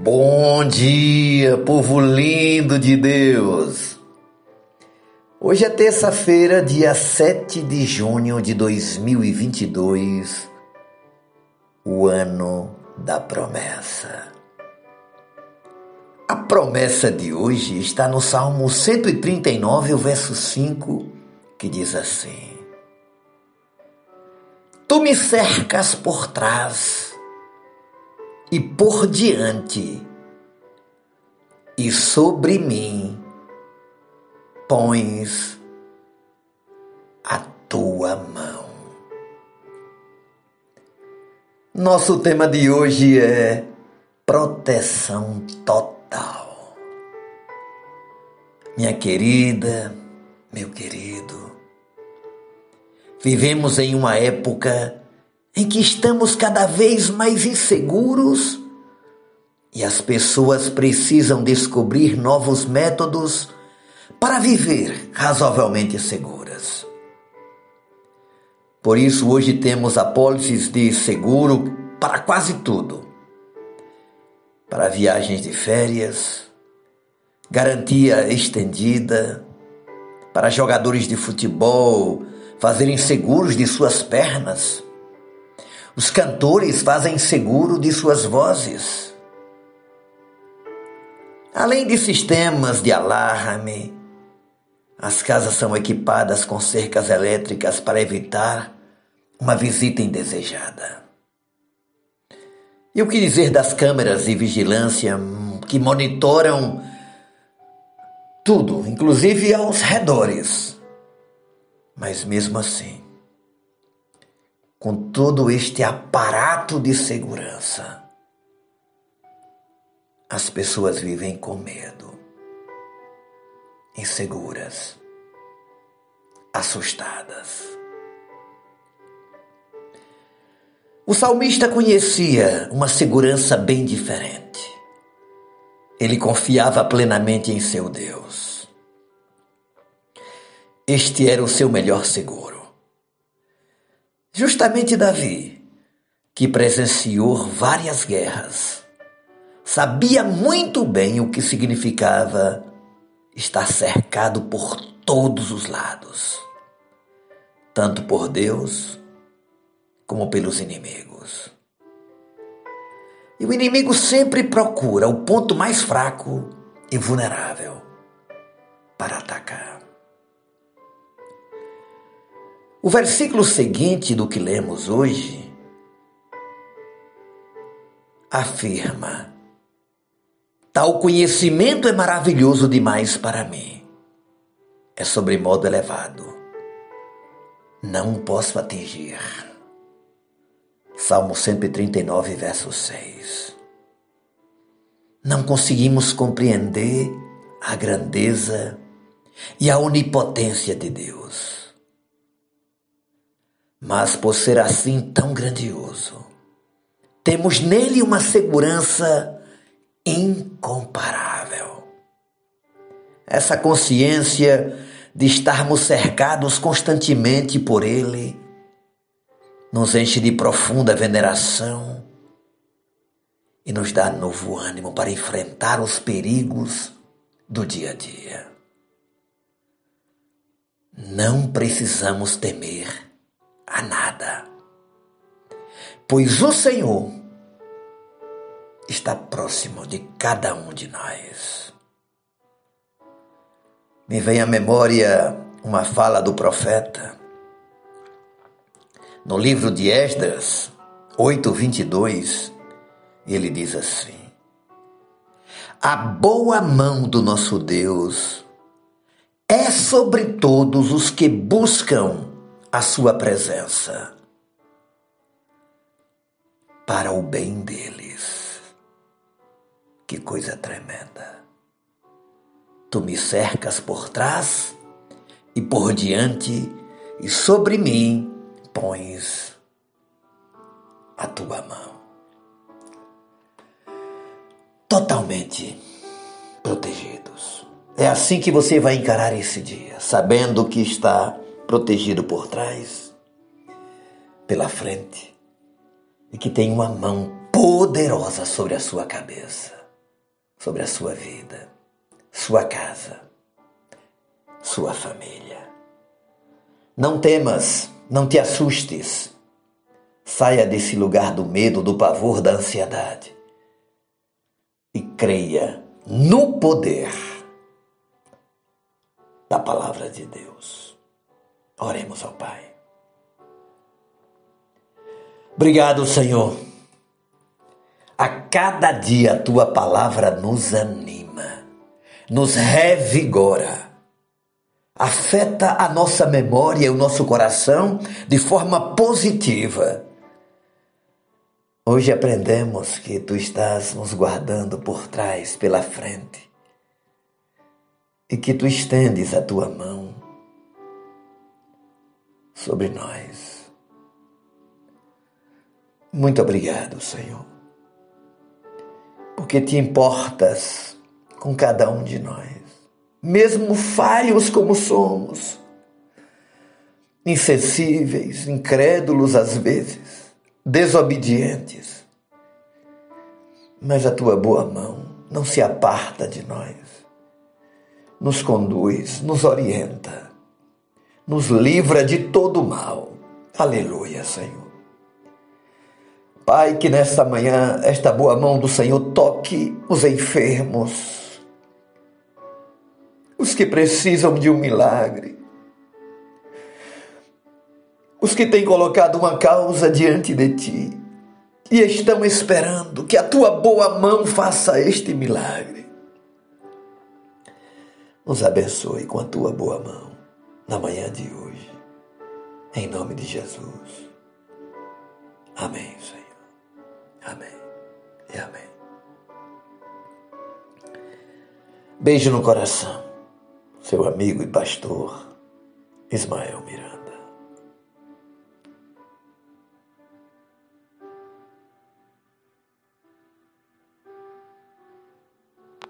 Bom dia, povo lindo de Deus! Hoje é terça-feira, dia 7 de junho de 2022, o ano da promessa. A promessa de hoje está no Salmo 139, o verso 5, que diz assim: Tu me cercas por trás e por diante, e sobre mim pões a tua mão. Nosso tema de hoje é proteção total. Minha querida, meu querido, vivemos em uma época em que estamos cada vez mais inseguros e as pessoas precisam descobrir novos métodos para viver razoavelmente seguras. Por isso, hoje temos apólices de seguro para quase tudo: para viagens de férias, garantia estendida, para jogadores de futebol fazerem seguros de suas pernas os cantores fazem seguro de suas vozes. Além de sistemas de alarme, as casas são equipadas com cercas elétricas para evitar uma visita indesejada. E o que dizer das câmeras de vigilância que monitoram tudo, inclusive aos redores? Mas mesmo assim, com todo este aparato de segurança, as pessoas vivem com medo, inseguras, assustadas. O salmista conhecia uma segurança bem diferente. Ele confiava plenamente em seu Deus. Este era o seu melhor seguro. Justamente Davi, que presenciou várias guerras, sabia muito bem o que significava estar cercado por todos os lados, tanto por Deus como pelos inimigos. E o inimigo sempre procura o ponto mais fraco e vulnerável para atacar. O versículo seguinte do que lemos hoje afirma: Tal conhecimento é maravilhoso demais para mim. É sobre modo elevado. Não posso atingir. Salmo 139, verso 6. Não conseguimos compreender a grandeza e a onipotência de Deus. Mas por ser assim tão grandioso, temos nele uma segurança incomparável. Essa consciência de estarmos cercados constantemente por ele nos enche de profunda veneração e nos dá novo ânimo para enfrentar os perigos do dia a dia. Não precisamos temer a nada. Pois o Senhor está próximo de cada um de nós. Me vem à memória uma fala do profeta no livro de Esdras 8:22, ele diz assim: A boa mão do nosso Deus é sobre todos os que buscam a sua presença para o bem deles. Que coisa tremenda. Tu me cercas por trás e por diante, e sobre mim pões a tua mão. Totalmente protegidos. É assim que você vai encarar esse dia, sabendo que está protegido por trás, pela frente, e que tem uma mão poderosa sobre a sua cabeça. sobre a sua vida, sua casa, sua família. Não temas, não te assustes. Saia desse lugar do medo, do pavor, da ansiedade e creia no poder da palavra de Deus. Oremos ao Pai. Obrigado, Senhor. A cada dia a tua palavra nos anima, nos revigora, afeta a nossa memória e o nosso coração de forma positiva. Hoje aprendemos que tu estás nos guardando por trás, pela frente, e que tu estendes a tua mão sobre nós. Muito obrigado, Senhor, porque te importas com cada um de nós, mesmo falhos como somos, insensíveis, incrédulos às vezes, desobedientes. Mas a tua boa mão não se aparta de nós, nos conduz, nos orienta, nos livra de todo mal. Aleluia, Senhor. Pai, que nesta manhã esta boa mão do Senhor toque os enfermos, os que precisam de um milagre, os que têm colocado uma causa diante de ti e estão esperando que a tua boa mão faça este milagre. Nos abençoe com a tua boa mão na manhã de hoje, em nome de Jesus. Amém, Senhor. Amém e amém. Beijo no coração, seu amigo e pastor Ismael Miranda.